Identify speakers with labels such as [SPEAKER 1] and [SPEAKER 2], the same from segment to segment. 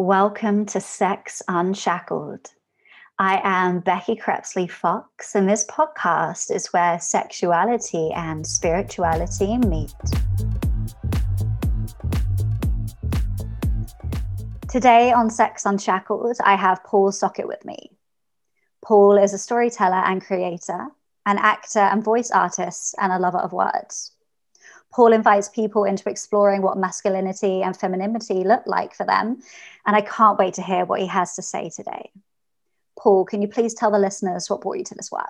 [SPEAKER 1] Welcome to Sex Unshackled. I am Becky Crepsley Fox, and this podcast is where sexuality and spirituality meet. Today on Sex Unshackled, I have Paul Socket with me. Paul is a storyteller and creator, an actor and voice artist, and a lover of words. Paul invites people into exploring what masculinity and femininity look like for them. And I can't wait to hear what he has to say today. Paul, can you please tell the listeners what brought you to this work?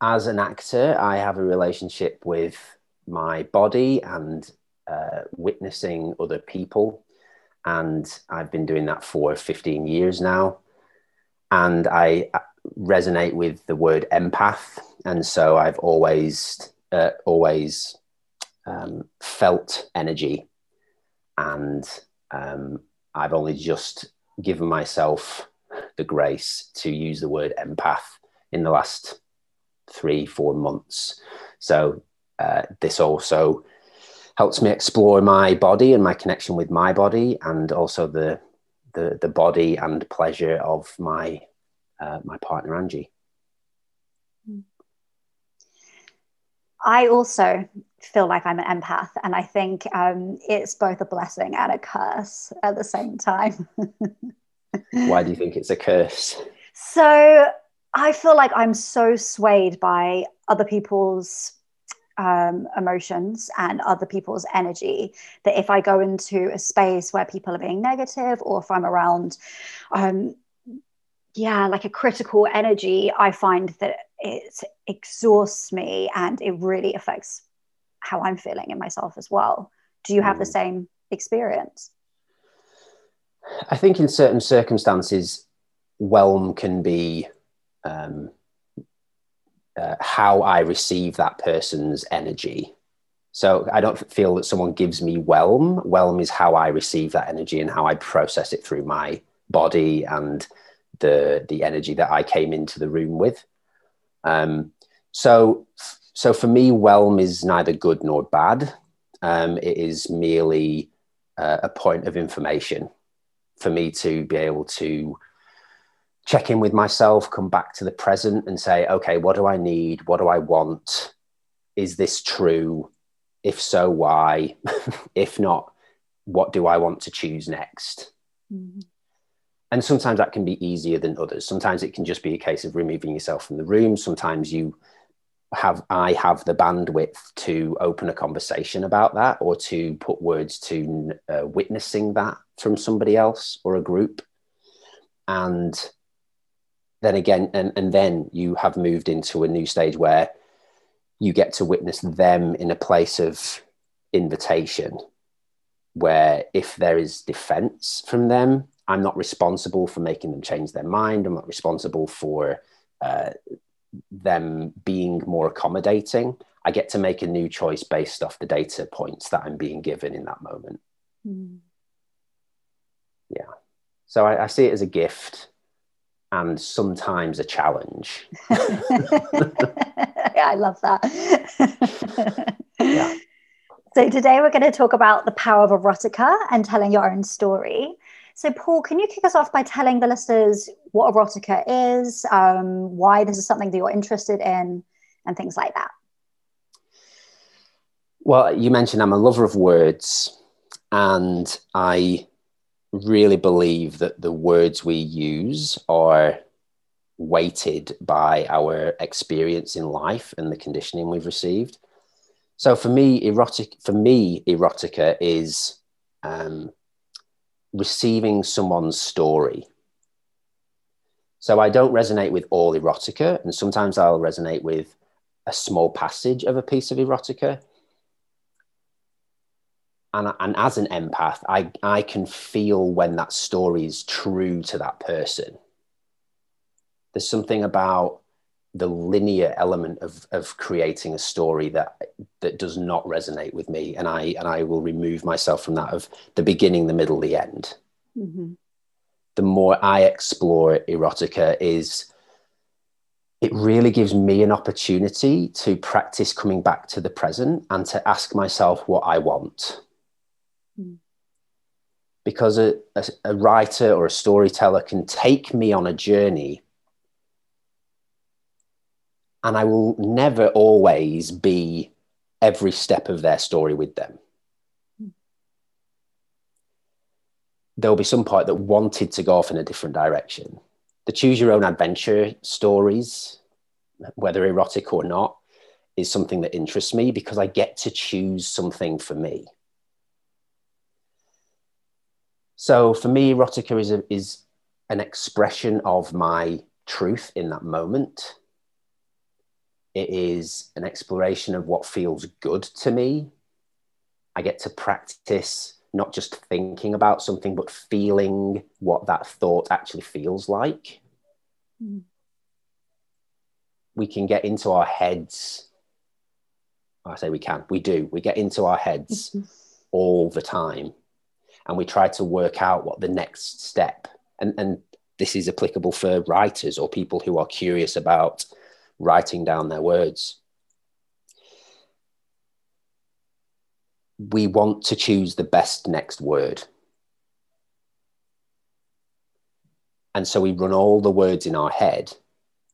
[SPEAKER 2] As an actor, I have a relationship with my body and uh, witnessing other people. And I've been doing that for 15 years now. And I uh, resonate with the word empath. And so I've always uh, always um, felt energy, and um, I've only just given myself the grace to use the word empath in the last three, four months. So uh, this also helps me explore my body and my connection with my body, and also the the, the body and pleasure of my uh, my partner Angie.
[SPEAKER 1] I also feel like I'm an empath, and I think um, it's both a blessing and a curse at the same time.
[SPEAKER 2] Why do you think it's a curse?
[SPEAKER 1] So I feel like I'm so swayed by other people's um, emotions and other people's energy that if I go into a space where people are being negative or if I'm around, um, yeah, like a critical energy, I find that it exhausts me and it really affects how I'm feeling in myself as well. Do you have the mm. same experience?
[SPEAKER 2] I think in certain circumstances, whelm can be um, uh, how I receive that person's energy. So I don't feel that someone gives me whelm. Whelm is how I receive that energy and how I process it through my body and the the energy that I came into the room with. Um, so, so for me, whelm is neither good nor bad. Um, it is merely uh, a point of information for me to be able to check in with myself, come back to the present, and say, okay, what do I need? What do I want? Is this true? If so, why? if not, what do I want to choose next? Mm-hmm and sometimes that can be easier than others. Sometimes it can just be a case of removing yourself from the room. Sometimes you have i have the bandwidth to open a conversation about that or to put words to uh, witnessing that from somebody else or a group. And then again and, and then you have moved into a new stage where you get to witness them in a place of invitation where if there is defense from them I'm not responsible for making them change their mind. I'm not responsible for uh, them being more accommodating. I get to make a new choice based off the data points that I'm being given in that moment. Mm. Yeah. So I, I see it as a gift and sometimes a challenge.
[SPEAKER 1] I love that. yeah. So today we're going to talk about the power of erotica and telling your own story. So, Paul, can you kick us off by telling the listeners what erotica is, um, why this is something that you're interested in, and things like that?
[SPEAKER 2] Well, you mentioned I'm a lover of words, and I really believe that the words we use are weighted by our experience in life and the conditioning we've received. So for me, erotic for me, erotica is um, receiving someone's story. So I don't resonate with all erotica, and sometimes I'll resonate with a small passage of a piece of erotica. And, and as an empath, I, I can feel when that story is true to that person. There's something about the linear element of of creating a story that that does not resonate with me and i and i will remove myself from that of the beginning the middle the end mm-hmm. the more i explore erotica is it really gives me an opportunity to practice coming back to the present and to ask myself what i want mm. because a, a, a writer or a storyteller can take me on a journey and I will never always be every step of their story with them. There'll be some part that wanted to go off in a different direction. The choose your own adventure stories, whether erotic or not, is something that interests me because I get to choose something for me. So for me, erotica is, a, is an expression of my truth in that moment. It is an exploration of what feels good to me. I get to practice not just thinking about something, but feeling what that thought actually feels like. Mm. We can get into our heads. I say we can, we do. We get into our heads all the time and we try to work out what the next step and and this is applicable for writers or people who are curious about writing down their words we want to choose the best next word and so we run all the words in our head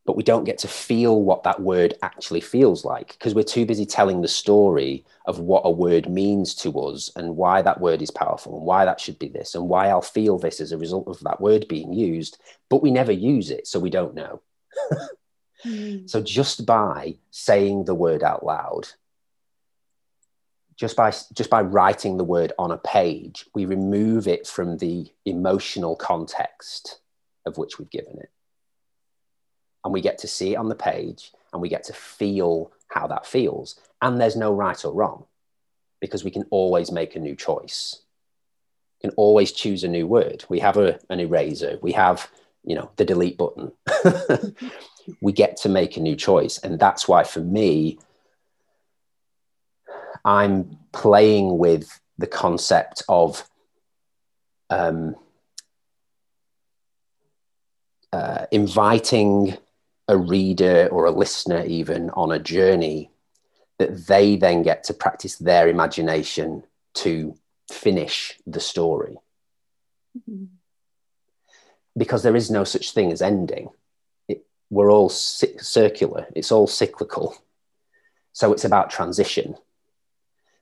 [SPEAKER 2] but we don't get to feel what that word actually feels like because we're too busy telling the story of what a word means to us and why that word is powerful and why that should be this and why I'll feel this as a result of that word being used, but we never use it, so we don't know. mm. So just by saying the word out loud, just by just by writing the word on a page, we remove it from the emotional context of which we've given it and we get to see it on the page and we get to feel how that feels. And there's no right or wrong because we can always make a new choice. We can always choose a new word. We have a, an eraser, we have, you know, the delete button. we get to make a new choice. And that's why for me, I'm playing with the concept of um, uh, inviting a reader or a listener even on a journey that they then get to practice their imagination to finish the story. Mm-hmm. Because there is no such thing as ending. We're all ci- circular, it's all cyclical. So it's about transition.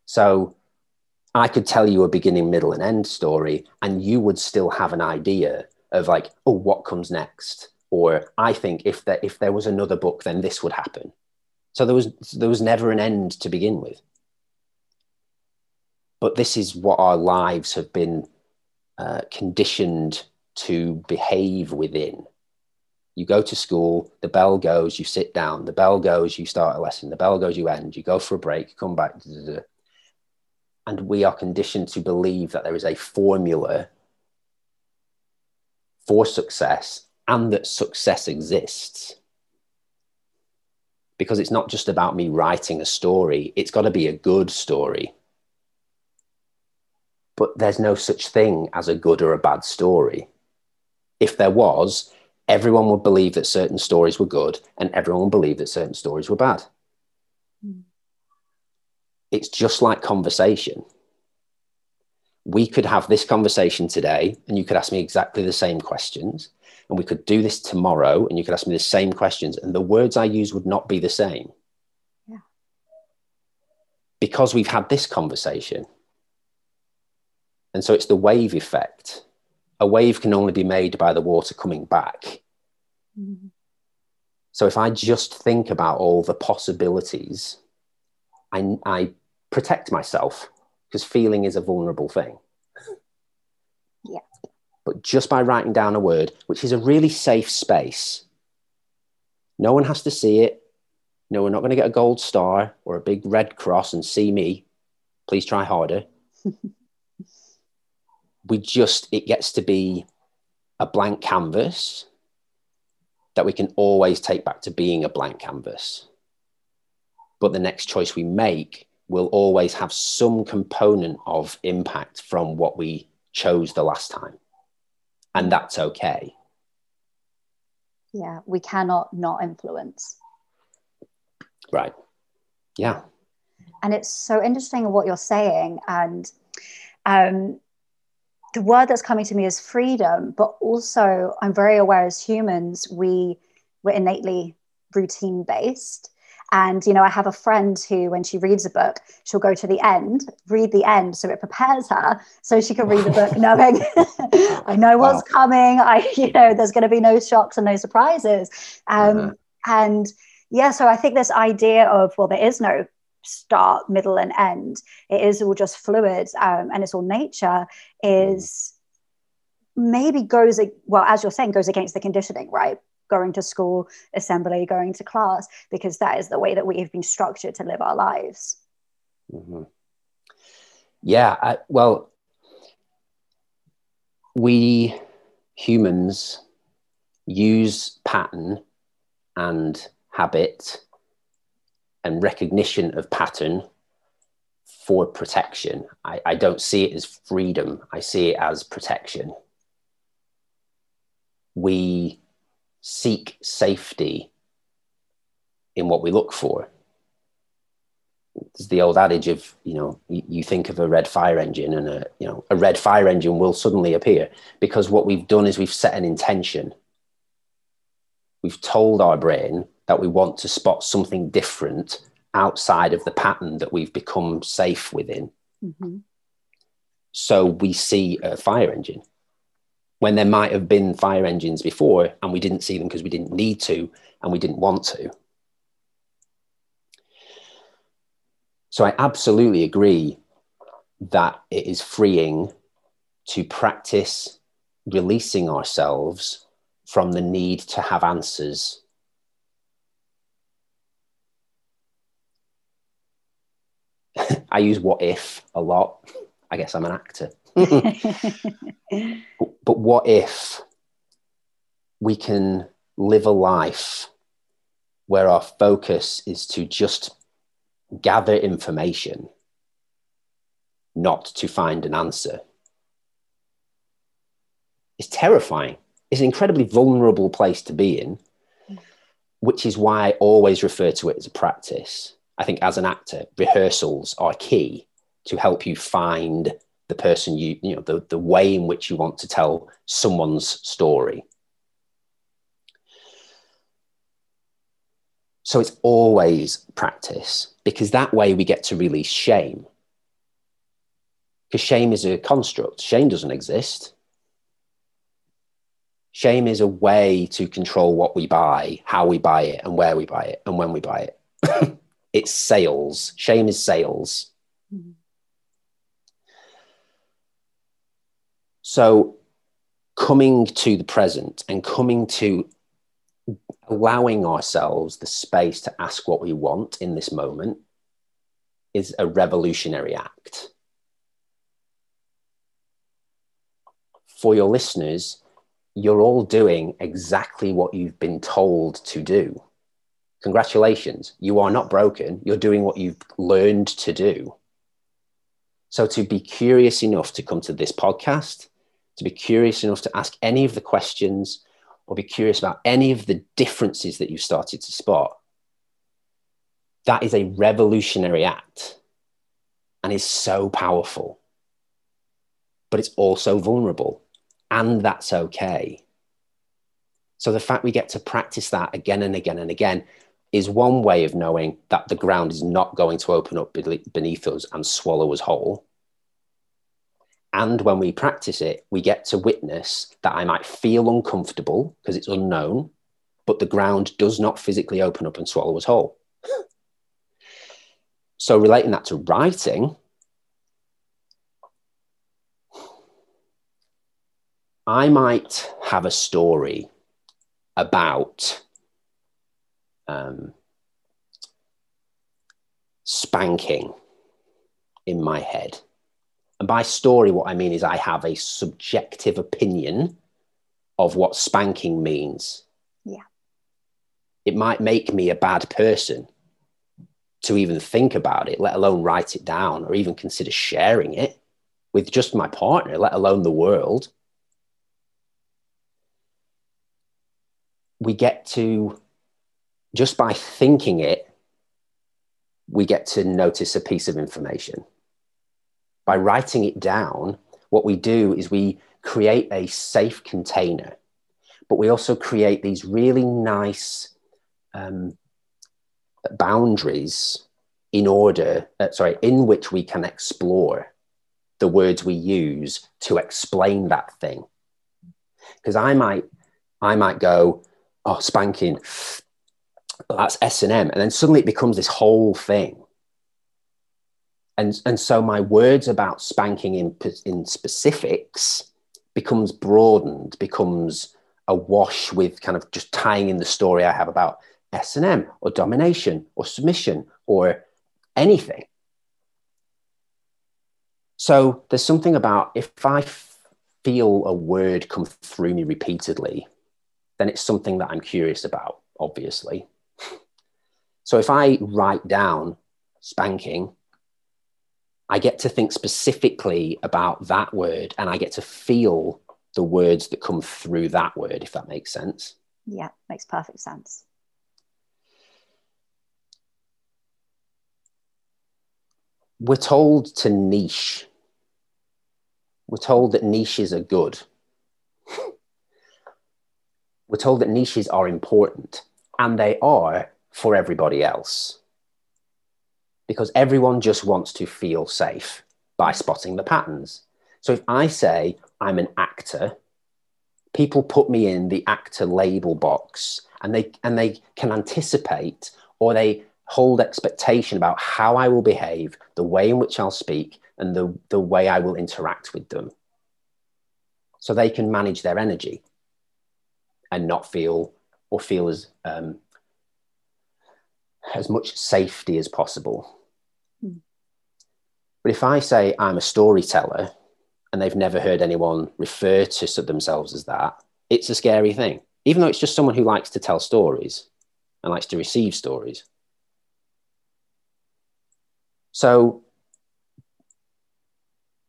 [SPEAKER 2] So I could tell you a beginning, middle, and end story, and you would still have an idea of like, oh, what comes next? or I think if there if there was another book, then this would happen. So there was there was never an end to begin with. But this is what our lives have been uh, conditioned to behave within. You go to school, the bell goes, you sit down, the bell goes, you start a lesson, the bell goes, you end, you go for a break, come back. And we are conditioned to believe that there is a formula for success and that success exists. Because it's not just about me writing a story, it's got to be a good story. But there's no such thing as a good or a bad story. If there was, everyone would believe that certain stories were good and everyone would believe that certain stories were bad. Mm. It's just like conversation. We could have this conversation today and you could ask me exactly the same questions and we could do this tomorrow and you could ask me the same questions and the words I use would not be the same. Yeah. Because we've had this conversation. And so it's the wave effect. A wave can only be made by the water coming back. Mm-hmm. So if I just think about all the possibilities, I, I protect myself because feeling is a vulnerable thing Yeah. but just by writing down a word, which is a really safe space. No one has to see it. No, we're not going to get a gold star or a big red cross and see me. Please try harder. we just, it gets to be a blank canvas that we can always take back to being a blank canvas. But the next choice we make will always have some component of impact from what we chose the last time and that's okay.
[SPEAKER 1] Yeah, we cannot not influence.
[SPEAKER 2] Right. Yeah.
[SPEAKER 1] And it's so interesting what you're saying. And um, the word that's coming to me is freedom, but also I'm very aware as humans, we we're innately routine based. And, you know, I have a friend who, when she reads a book, she'll go to the end, read the end. So it prepares her so she can read the book knowing I know what's wow. coming. I, you know, there's going to be no shocks and no surprises. Um, uh-huh. And yeah, so I think this idea of, well, there is no start, middle, and end, it is all just fluid um, and it's all nature, is maybe goes, well, as you're saying, goes against the conditioning, right? going to school, assembly, going to class, because that is the way that we have been structured to live our lives.
[SPEAKER 2] Mm-hmm. Yeah, I, well, we humans use pattern and habit and recognition of pattern for protection. I, I don't see it as freedom, I see it as protection. We seek safety in what we look for. It's the old adage of, you know, you, think of a red fire engine and a, you know, a red fire engine will suddenly appear because what we've done is we've set an intention. We've told our brain that we want to spot something different outside of the pattern that we've become safe within. Mm-hmm. So we see a fire engine when there might have been fire engines before and we didn't see them because we didn't need to and we didn't want to. So I absolutely agree that it is freeing to practice releasing ourselves from the need to have answers. I use what if a lot. I guess I'm an actor. But what if we can live a life where our focus is to just gather information, not to find an answer? It's terrifying. It's an incredibly vulnerable place to be in, which is why I always refer to it as a practice. I think as an actor, rehearsals are key to help you find the person you you know the, the way in which you want to tell someone's story. So it's always practice because that way we get to release shame. Because shame is a construct. Shame doesn't exist. Shame is a way to control what we buy how we buy it and where we buy it and when we buy it it's sales shame is sales mm-hmm So, coming to the present and coming to allowing ourselves the space to ask what we want in this moment is a revolutionary act. For your listeners, you're all doing exactly what you've been told to do. Congratulations, you are not broken. You're doing what you've learned to do. So, to be curious enough to come to this podcast, to be curious enough to ask any of the questions or be curious about any of the differences that you've started to spot, that is a revolutionary act and is so powerful. But it's also vulnerable, and that's okay. So the fact we get to practice that again and again and again is one way of knowing that the ground is not going to open up beneath us and swallow us whole. And when we practice it, we get to witness that I might feel uncomfortable because it's unknown, but the ground does not physically open up and swallow us whole. so, relating that to writing, I might have a story about um, spanking in my head and by story, what I mean is I have a subjective opinion of what spanking means.
[SPEAKER 1] Yeah.
[SPEAKER 2] It might make me a bad person to even think about it, let alone write it down or even consider sharing it with just my partner, let alone the world. We get to, just by thinking it, we get to notice a piece of information by writing it down, what we do is we create a safe container, but we also create these really nice um, boundaries in order, uh, sorry, in which we can explore the words we use to explain that thing. Because I might, I might go, oh, spanking, Oh, that's S and then suddenly it becomes this whole thing. And and so my words about spanking in in specifics becomes broadened, becomes a wash with kind of just tying in the story I have about S and M or domination or submission or anything. So there's something about if I feel a word come through me repeatedly, then it's something that I'm curious about, obviously. So if I write down spanking, I get to think specifically about that word and I get to feel the words that come through that word, if that makes sense.
[SPEAKER 1] Yeah, makes perfect sense.
[SPEAKER 2] We're told to niche. We're told that niches are good. We're told that niches are important, and they are for everybody else. Because everyone just wants to feel safe by spotting the patterns. So if I say I'm an actor, people put me in the actor label box and they and they can anticipate or they hold expectation about how I will behave, the way in which I'll speak, and the, the way I will interact with them. So they can manage their energy and not feel or feel as um, as much safety as possible. Mm. But if I say I'm a storyteller and they've never heard anyone refer to themselves as that, it's a scary thing, even though it's just someone who likes to tell stories and likes to receive stories. So,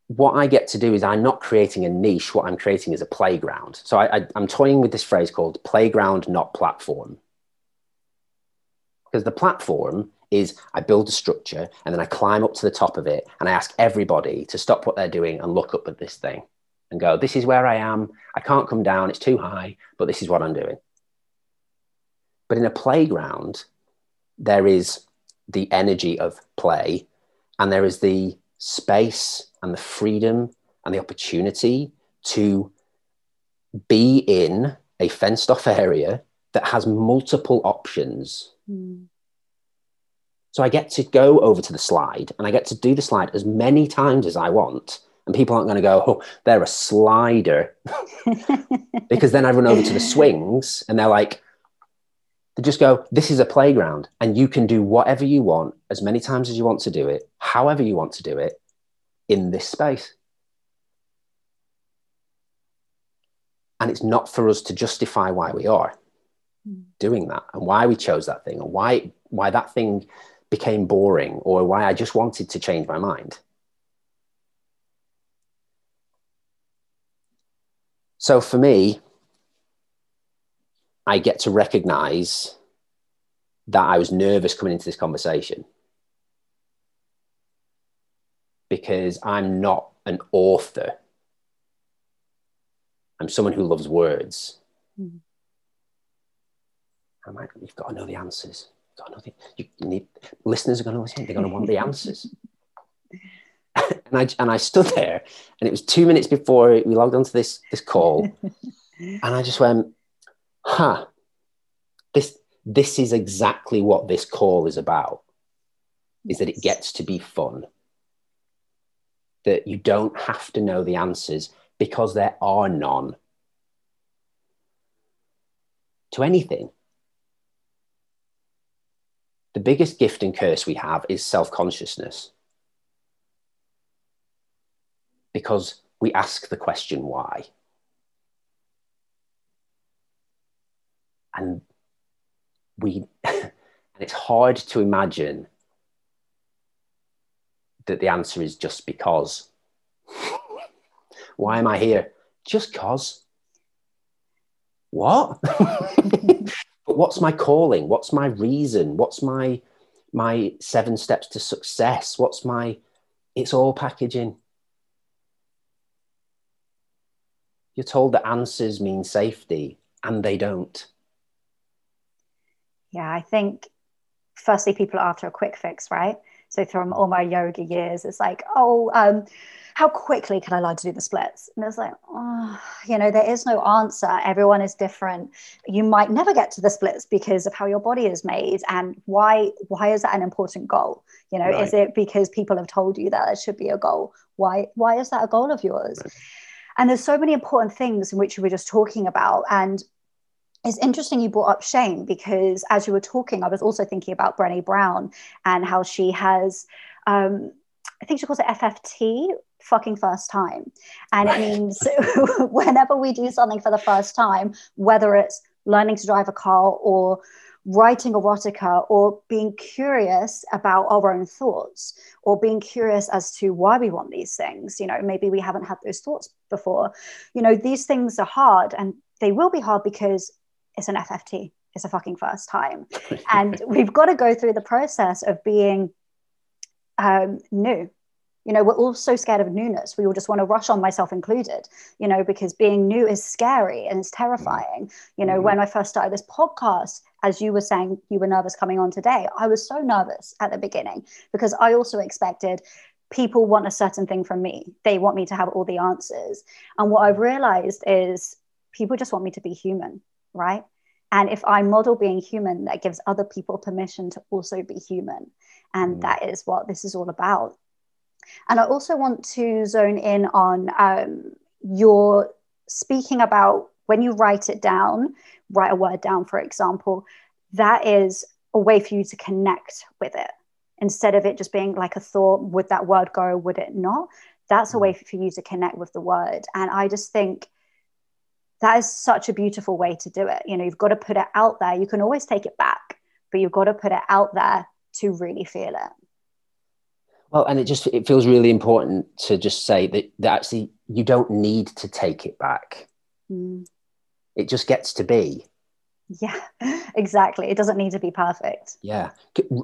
[SPEAKER 2] what I get to do is I'm not creating a niche. What I'm creating is a playground. So I, I, I'm toying with this phrase called playground, not platform because the platform is I build a structure and then I climb up to the top of it and I ask everybody to stop what they're doing and look up at this thing and go, This is where I am. I can't come down. It's too high, but this is what I'm doing. But in a playground, there is the energy of play and there is the space and the freedom and the opportunity to be in a fenced off area that has multiple options Mm. So I get to go over to the slide and I get to do the slide as many times as I want. And people aren't going to go, oh, they're a slider. because then I run over to the swings and they're like, they just go, this is a playground and you can do whatever you want as many times as you want to do it, however you want to do it in this space. And it's not for us to justify why we are doing that and why we chose that thing and why why that thing became boring or why I just wanted to change my mind. So for me, I get to recognize that I was nervous coming into this conversation because I'm not an author. I'm someone who loves words. Mm-hmm. I'm like, you've got to know the answers. You've got to know the, you, you need listeners are going to listen. They're going to want the answers. and I and I stood there, and it was two minutes before we logged onto this this call, and I just went, "Huh, this this is exactly what this call is about. Is that it gets to be fun. That you don't have to know the answers because there are none to anything the biggest gift and curse we have is self consciousness. Because we ask the question why. And we, and it's hard to imagine that the answer is just because. why am I here? Just cause. What? but what's my calling what's my reason what's my my seven steps to success what's my it's all packaging You're told that answers mean safety, and they don't.
[SPEAKER 1] Yeah, I think firstly, people are after a quick fix, right? So from all my yoga years, it's like, oh, um, how quickly can I learn to do the splits? And it's like, oh, you know, there is no answer. Everyone is different. You might never get to the splits because of how your body is made. And why why is that an important goal? You know, right. is it because people have told you that it should be a goal? Why why is that a goal of yours? Right. And there's so many important things in which we were just talking about. And it's interesting you brought up shame because as you were talking, I was also thinking about Brené Brown and how she has um, I think she calls it FFT, fucking first time. And it means whenever we do something for the first time, whether it's learning to drive a car or writing erotica or being curious about our own thoughts or being curious as to why we want these things you know maybe we haven't had those thoughts before you know these things are hard and they will be hard because it's an fft it's a fucking first time. And we've got to go through the process of being um, new. You know we're all so scared of newness. We all just want to rush on myself included you know because being new is scary and it's terrifying. You know mm-hmm. when i first started this podcast as you were saying you were nervous coming on today i was so nervous at the beginning because i also expected people want a certain thing from me. They want me to have all the answers. And what i've realized is people just want me to be human right and if I model being human, that gives other people permission to also be human. And mm. that is what this is all about. And I also want to zone in on um, your speaking about when you write it down, write a word down, for example, that is a way for you to connect with it instead of it just being like a thought would that word go, would it not? That's a way mm. for you to connect with the word. And I just think that is such a beautiful way to do it. You know, you've got to put it out there. You can always take it back, but you've got to put it out there to really feel it.
[SPEAKER 2] Well, and it just it feels really important to just say that, that actually you don't need to take it back. Mm. It just gets to be.
[SPEAKER 1] Yeah, exactly. It doesn't need to be perfect.
[SPEAKER 2] Yeah.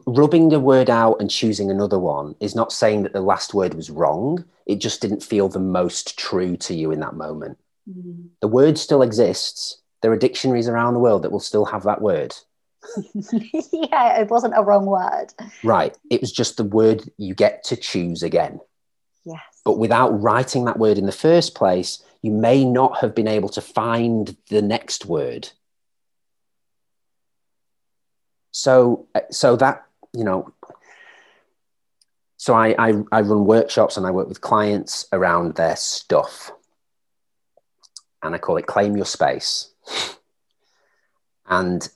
[SPEAKER 2] Rubbing the word out and choosing another one is not saying that the last word was wrong. It just didn't feel the most true to you in that moment. Mm. The word still exists. There are dictionaries around the world that will still have that word.
[SPEAKER 1] yeah, it wasn't a wrong word.
[SPEAKER 2] Right. It was just the word you get to choose again.
[SPEAKER 1] Yes.
[SPEAKER 2] But without writing that word in the first place, you may not have been able to find the next word. So, so that, you know, so I, I, I run workshops and I work with clients around their stuff. And I call it claim your space. And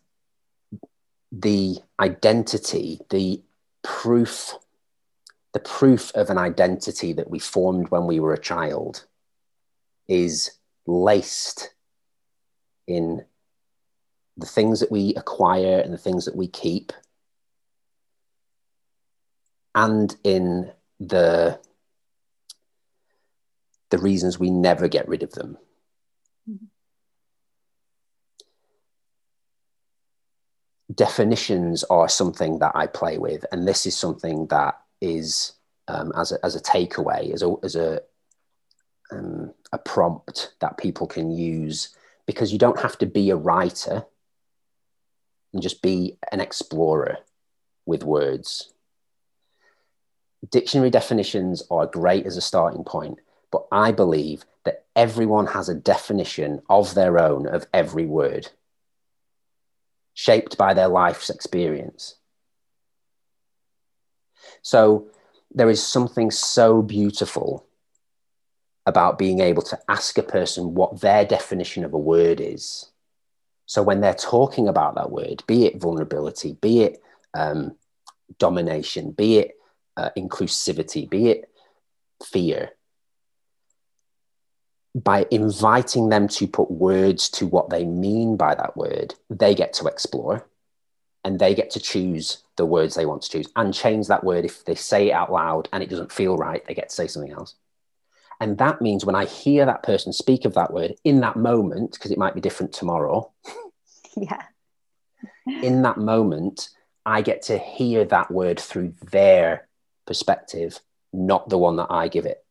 [SPEAKER 2] the identity, the proof, the proof of an identity that we formed when we were a child is laced in the things that we acquire and the things that we keep and in the the reasons we never get rid of them definitions are something that I play with, and this is something that is um, as a, as a takeaway, as a as a um, a prompt that people can use because you don't have to be a writer and just be an explorer with words. Dictionary definitions are great as a starting point, but I believe that everyone has a definition of their own of every word shaped by their life's experience. So there is something so beautiful about being able to ask a person what their definition of a word is. So when they're talking about that word, be it vulnerability, be it um, domination, be it uh, inclusivity, be it fear, by inviting them to put words to what they mean by that word, they get to explore and they get to choose the words they want to choose and change that word. If they say it out loud and it doesn't feel right, they get to say something else. And that means when I hear that person speak of that word in that moment, because it might be different tomorrow.
[SPEAKER 1] Yeah.
[SPEAKER 2] in that moment, I get to hear that word through their perspective, not the one that I give it.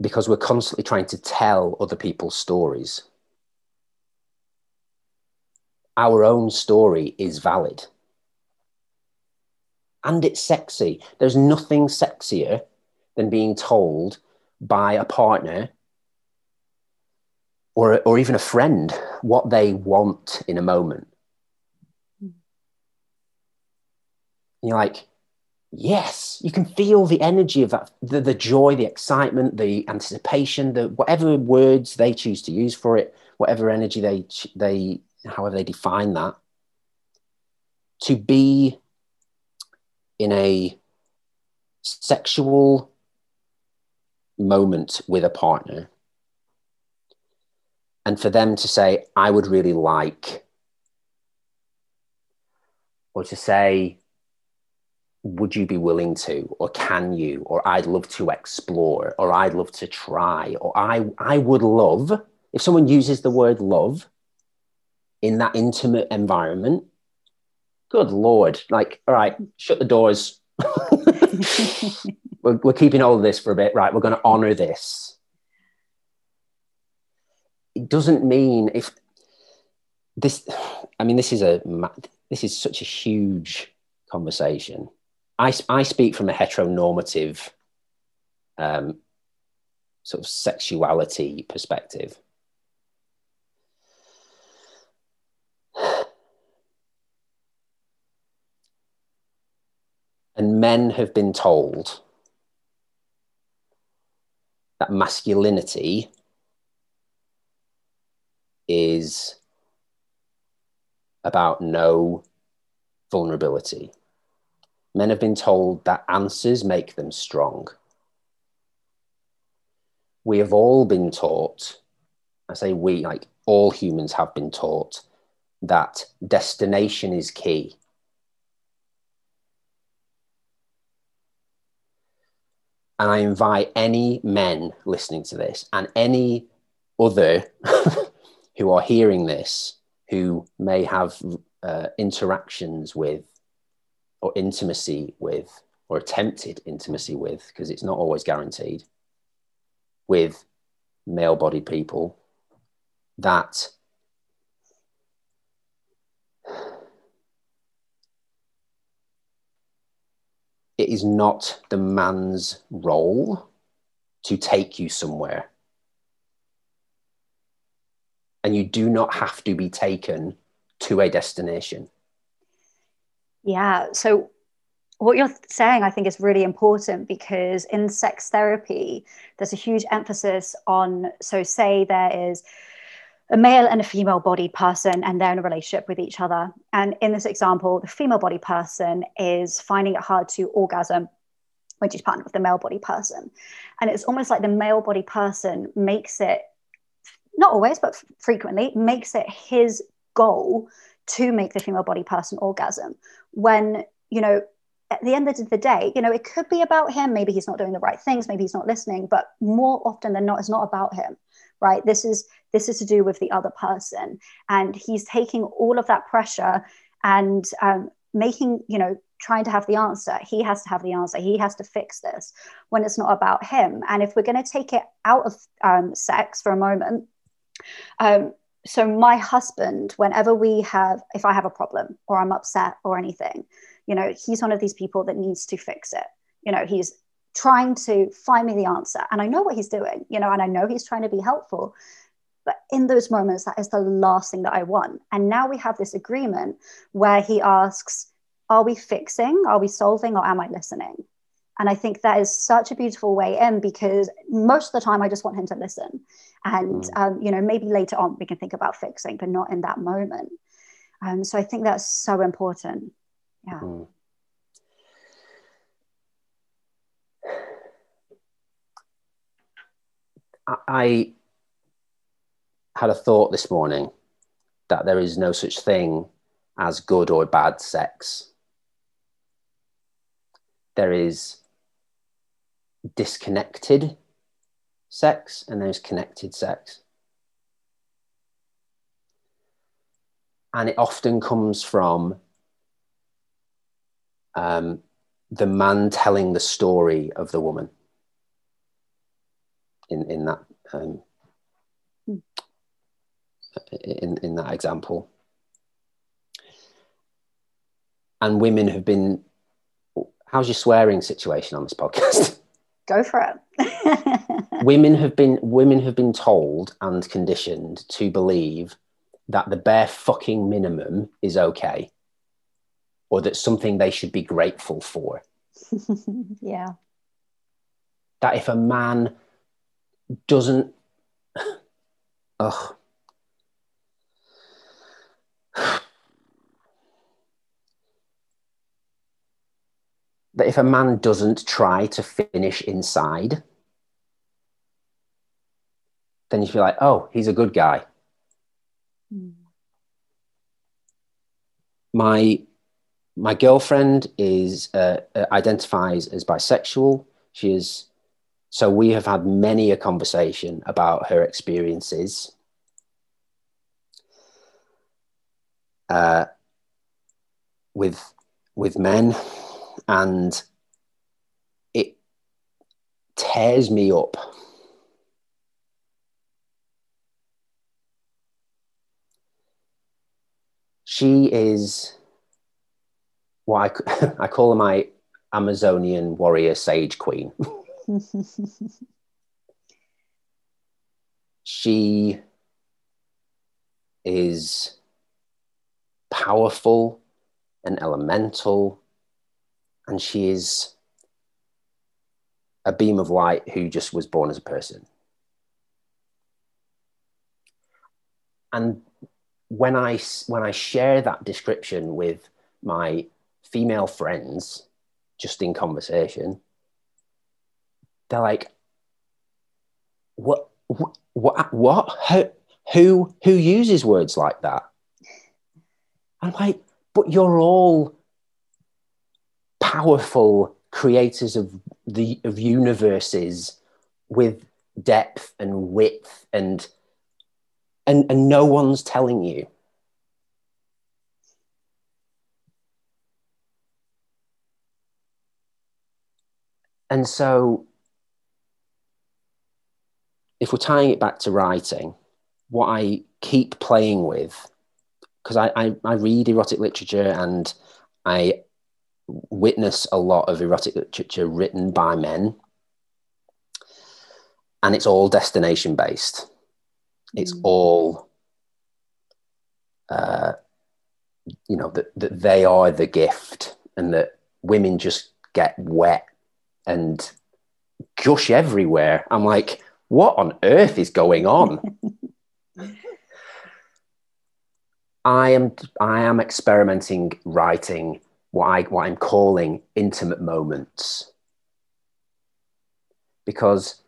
[SPEAKER 2] Because we're constantly trying to tell other people's stories. Our own story is valid. And it's sexy. There's nothing sexier than being told by a partner or, or even a friend what they want in a moment. Mm. You're like, yes, you can feel the energy of that, the, the joy, the excitement, the anticipation, the whatever words they choose to use for it, whatever energy they they however they define that. To be in a sexual moment with a partner and for them to say, I would really like, or to say, would you be willing to or can you or i'd love to explore or i'd love to try or i i would love if someone uses the word love in that intimate environment good lord like all right shut the doors. We're, we're keeping all of this for a bit right we're going to honor this. It doesn't mean if this i mean this is a this is such a huge conversation I, I speak from a heteronormative um, sort of sexuality perspective. And men have been told that masculinity is about no vulnerability. Men have been told that answers make them strong. We have all been taught, I say we, like all humans have been taught, that destination is key. And I invite any men listening to this and any other who are hearing this who may have uh, interactions with or intimacy with, or attempted intimacy with, because it's not always guaranteed, with male bodied people, that it is not the man's role to take you somewhere. And you do not have to be taken to a destination.
[SPEAKER 1] Yeah. So what you're saying, I think, is really important because in sex therapy, there's a huge emphasis on. So, say there is a male and a female bodied person, and they're in a relationship with each other. And in this example, the female body person is finding it hard to orgasm when she's partnered with the male body person. And it's almost like the male body person makes it, not always, but frequently, makes it his goal to make the female body person orgasm when you know at the end of the day you know it could be about him. Maybe he's not doing the right things. Maybe he's not listening but more often than not it's not about him right? This is this is to do with the other person. And he's taking all of that pressure and um, making you know trying to have the answer. He has to have the answer. He has to fix this when it's not about him. And if we're going to take it out of um, sex for a moment um, so my husband whenever we have if i have a problem or i'm upset or anything you know he's one of these people that needs to fix it. You know he's trying to find me the answer and i know what he's doing you know and i know he's trying to be helpful. But in those moments that is the last thing that i want. And now we have this agreement where he asks are we fixing? Are we solving? Or am i listening and I think that is such a beautiful way in because most of the time I just want him to listen. And, mm. um, you know, maybe later on we can think about fixing, but not in that moment. Um, so I think that's so important. Yeah. Mm.
[SPEAKER 2] I had a thought this morning that there is no such thing as good or bad sex. There is disconnected sex and there's connected sex. And it often comes from um, the man telling the story of the woman. in in that um, in in that example. And women have been. How's your swearing situation on this podcast?
[SPEAKER 1] Go for it.
[SPEAKER 2] women have been women have been told and conditioned to believe that the bare fucking minimum is okay, or that something they should be grateful for.
[SPEAKER 1] yeah.
[SPEAKER 2] That if a man doesn't, ugh, that if a man doesn't try to finish inside, then you'd be like, oh, he's a good guy.
[SPEAKER 1] Mm.
[SPEAKER 2] My my girlfriend is uh, uh, identifies as bisexual. She is so we have had many a conversation about her experiences. Uh, with with men and it tears me up. She is what I, I call her my Amazonian warrior sage queen. she is powerful and elemental and she is a beam of light who just was born as a person. And when I when I share that description with my female friends, just in conversation, they're like, "What? What? What? what? Who, who? Who uses words like that?" I'm like, "But you're all powerful creators of the of universes with depth and width and and and no one's telling you. And so if we're tying it back to writing what i keep playing with because I, I, I read erotic literature and i witness a lot of erotic literature written by men. And it's all destination based. It's
[SPEAKER 1] Mm.
[SPEAKER 2] all uh, you know that, that they are the gift and that women just get wet and gush everywhere. I'm like what on earth is going on? I am i am experimenting writing what I what I'm calling intimate moments. Because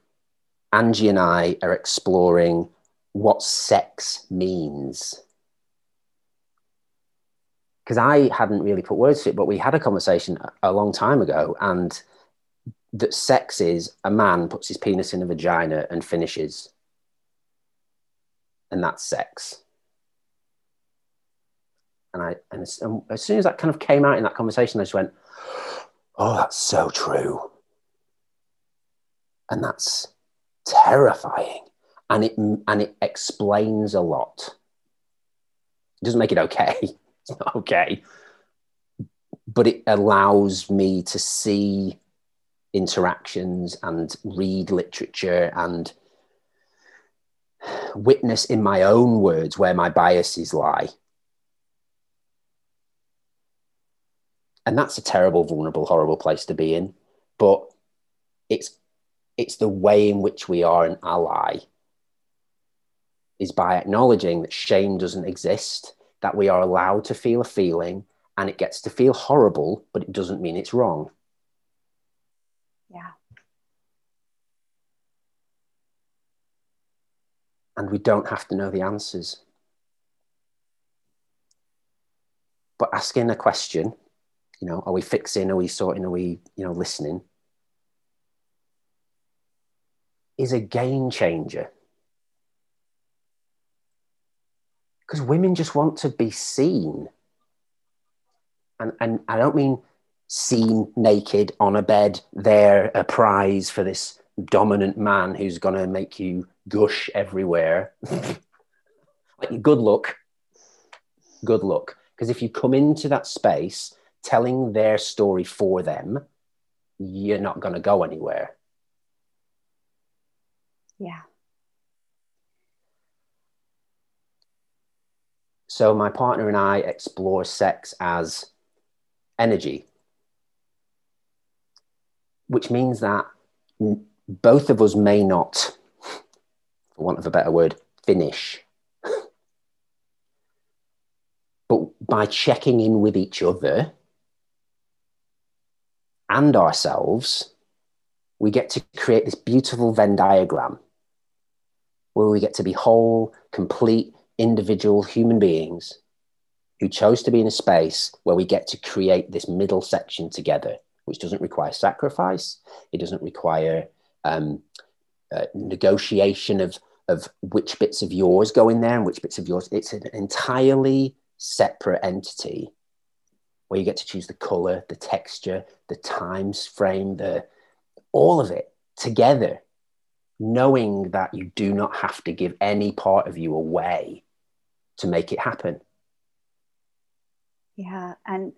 [SPEAKER 2] Angie and I are exploring what sex means. Because I hadn't really put words to it, but we had a conversation a long time ago, and that sex is a man puts his penis in a vagina and finishes. And that's sex and I and as, and as, soon as that kind of came out in that conversation, I just went, "Oh, that's so true," and that's terrifying, and it and it explains a lot. It doesn't make it okay. It's not okay, but it allows me to see interactions and read literature and witness in my own words where my biases lie and that's a terrible vulnerable horrible place to be in. But it's it's the way in which we are an ally is by acknowledging that shame doesn't exist that we are allowed to feel a feeling and it gets to feel horrible but it doesn't mean it's wrong.
[SPEAKER 1] Yeah.
[SPEAKER 2] And we don't have to know the answers. But asking a question you know are we fixing are we sorting are we you know listening is a game changer because women just want to be seen and and i don't mean seen naked on a bed there a prize for this dominant man who's going to make you gush everywhere. like, good luck. Good luck. Because if you come into that space telling their story for them, you're not going to go anywhere.
[SPEAKER 1] Yeah.
[SPEAKER 2] So my partner and I explore sex as energy, which means that both of us may not, for want of a better word, finish. but by checking in with each other and ourselves, we get to create this beautiful Venn diagram where we get to be whole, complete, individual human beings who chose to be in a space where we get to create this middle section together, which doesn't require sacrifice. It doesn't require um, uh, negotiation of, of which bits of yours go in there and which bits of yours. It's an entirely separate entity where you get to choose the color, the texture, the times frame, the all of it together knowing that you do not have to give any part of you away to make it happen.
[SPEAKER 1] Yeah. And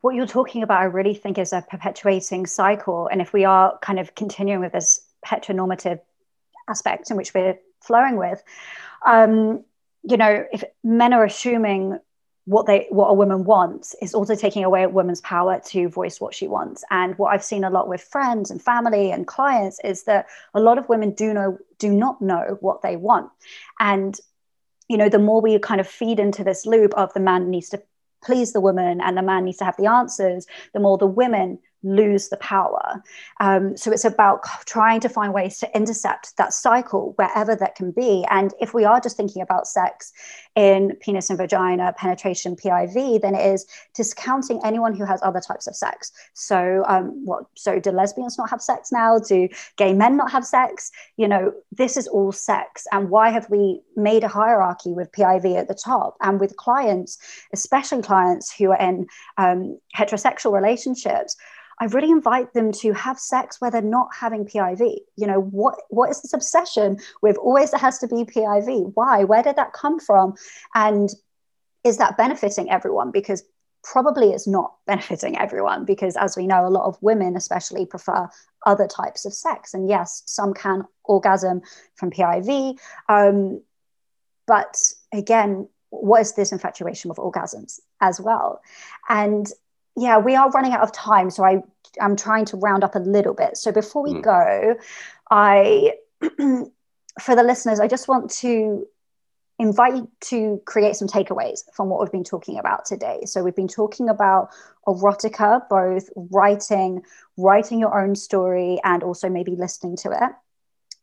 [SPEAKER 1] what you're talking about, I really think is a perpetuating cycle. And if we are kind of continuing with this heteronormative aspect in which we're flowing with, um, you know, if men are assuming what they what a woman wants is also taking away a woman's power to voice what she wants. And what i've seen a lot with friends and family and clients is that a lot of women do know do not know what they want. And you know the more we kind of feed into this loop of the man needs to please the woman and the man needs to have the answers the more the women lose the power. Um, so it's about trying to find ways to intercept that cycle wherever that can be. And if we are just thinking about sex in penis and vagina, penetration, PIV, then it is discounting anyone who has other types of sex. So um, what? So do lesbians not have sex now? Do gay men not have sex? You know, this is all sex. And why have we made a hierarchy with PIV at the top and with clients, especially clients who are in um, heterosexual relationships? I really invite them to have sex where they're not having PIV. You know, what what is this obsession with always there has to be PIV? Why? Where did that come from? And is that benefiting everyone? Because probably it's not benefiting everyone because as we know a lot of women especially prefer other types of sex and yes some can orgasm from piv um, but again what is this infatuation with orgasms as well and yeah, we are running out of time, so I I'm trying to round up a little bit. So before we mm. go, I for the listeners, I just want to invite you to create some takeaways from what we've been talking about today. So we've been talking about erotica, both writing, writing your own story, and also maybe listening to it.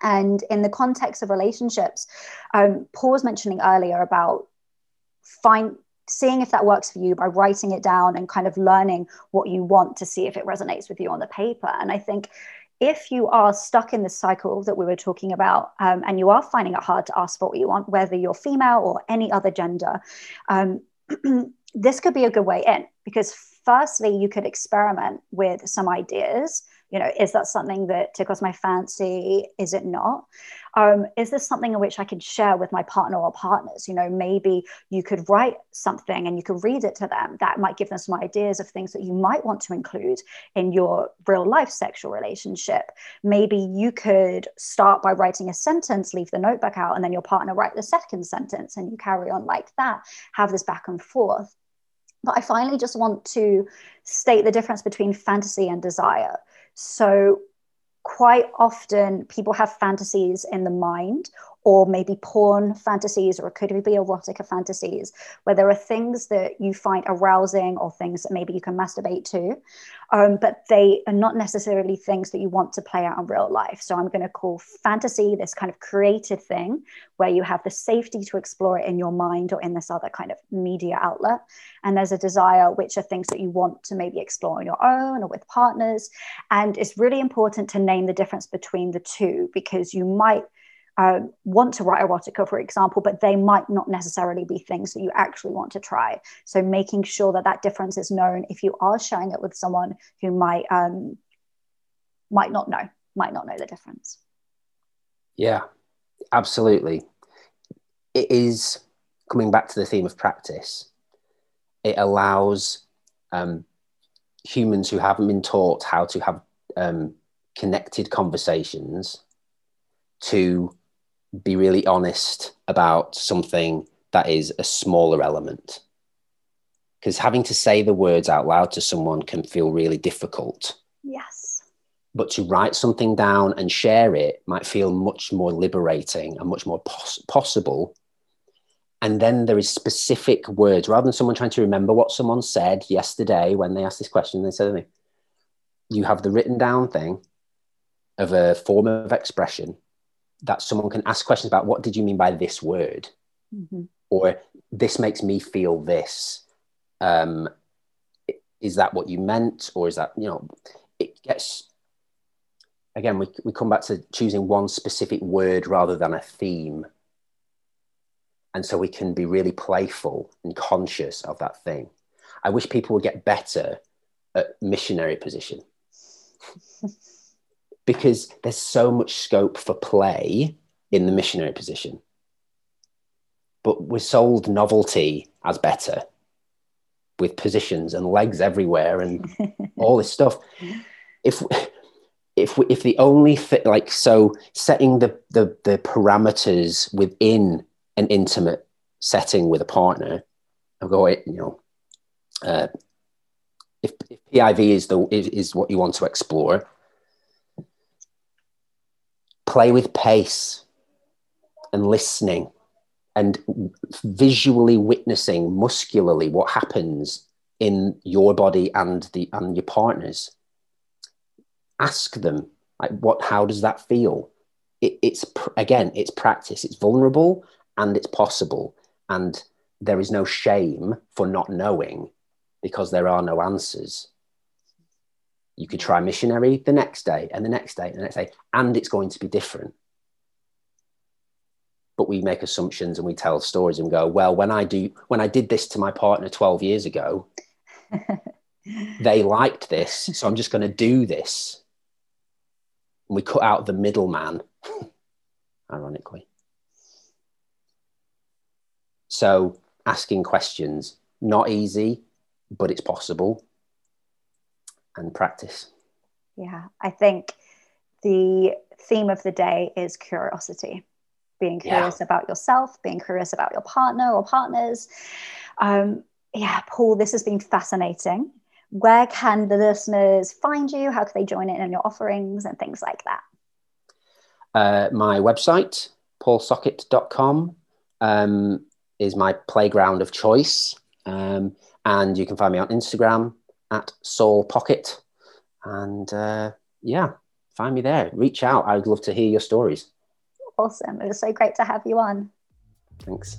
[SPEAKER 1] And in the context of relationships, um, Paul was mentioning earlier about find seeing if that works for you by writing it down and kind of learning what you want to see if it resonates with you on the paper. And I think if you are stuck in this cycle that we were talking about um, and you are finding it hard to ask for what you want, whether you're female or any other gender, um, this could be a good way in because, firstly, you could experiment with some ideas you know is that something that tickles my fancy? Is it not? Um, is this something in which i could share with my partner or partners? You know maybe you could write something and you could read it to them. That might give them some ideas of things that you might want to include in your real life sexual relationship. Maybe you could start by writing a sentence leave the notebook out and then your partner write the second sentence and you carry on like that have this back and forth. But I finally just want to state the difference between fantasy and desire. So, quite often people have fantasies in the mind or maybe porn fantasies, or it could be erotica fantasies, where there are things that you find arousing or things that maybe you can masturbate to, um, but they are not necessarily things that you want to play out in real life. So I'm going to call fantasy this kind of creative thing where you have the safety to explore it in your mind or in this other kind of media outlet. And there's a desire, which are things that you want to maybe explore on your own or with partners. And it's really important to name the difference between the two because you might uh, want to write erotica, for example, but they might not necessarily be things that you actually want to try. So making sure that that difference is known if you are sharing it with someone who might um, might not know might not know the difference.
[SPEAKER 2] Yeah, absolutely. It is coming back to the theme of practice. It allows um, humans who haven't been taught how to have um, connected conversations to be really honest about something that is a smaller element. Because having to say the words out loud to someone can feel really difficult.
[SPEAKER 1] Yes.
[SPEAKER 2] But to write something down and share it might feel much more liberating and much more pos- possible. And then there is specific words rather than someone trying to remember what someone said yesterday when they asked this question. They said, you have the written down thing of a form of expression that someone can ask questions about what did you mean by this word? Mm-hmm. or this makes me feel this. Um, is that what you meant? Or is that you know it gets again we, we come back to choosing one specific word rather than a theme. And so we can be really playful and conscious of that thing. I wish people would get better at missionary position because there's so much scope for play in the missionary position. But we're sold novelty as better with positions and legs everywhere and all this stuff. If if if the only thing like so setting the, the the parameters within an intimate setting with a partner, I'll go you know, uh, if, if PIV is the is, is what you want to explore, play with pace and listening and visually witnessing muscularly what happens in your body and the and your partners. Ask them like what how does that feel? It, it's again it's practice. It's vulnerable and it's possible. And there is no shame for not knowing because there are no answers you could try missionary the next day and the next day and the next day, and it's going to be different. But we make assumptions and we tell stories and go, well, when I do, when I did this to my partner 12 years ago, they liked this. So I'm just going to do this. And we cut out the middleman, ironically. So asking questions, not easy, but it's possible and practice.
[SPEAKER 1] Yeah, I think the theme of the day is curiosity being curious yeah. about yourself, being curious about your partner or partners. Um, yeah, Paul, this has been fascinating. Where can the listeners find you? How can they join in on your offerings and things like that?
[SPEAKER 2] Uh, my website, paulsocket.com, um, is my playground of choice. Um, and you can find me on Instagram, at Soul Pocket. And uh, yeah, find me there. Reach out. I'd love to hear your stories.
[SPEAKER 1] Awesome. It was so great to have you on.
[SPEAKER 2] Thanks.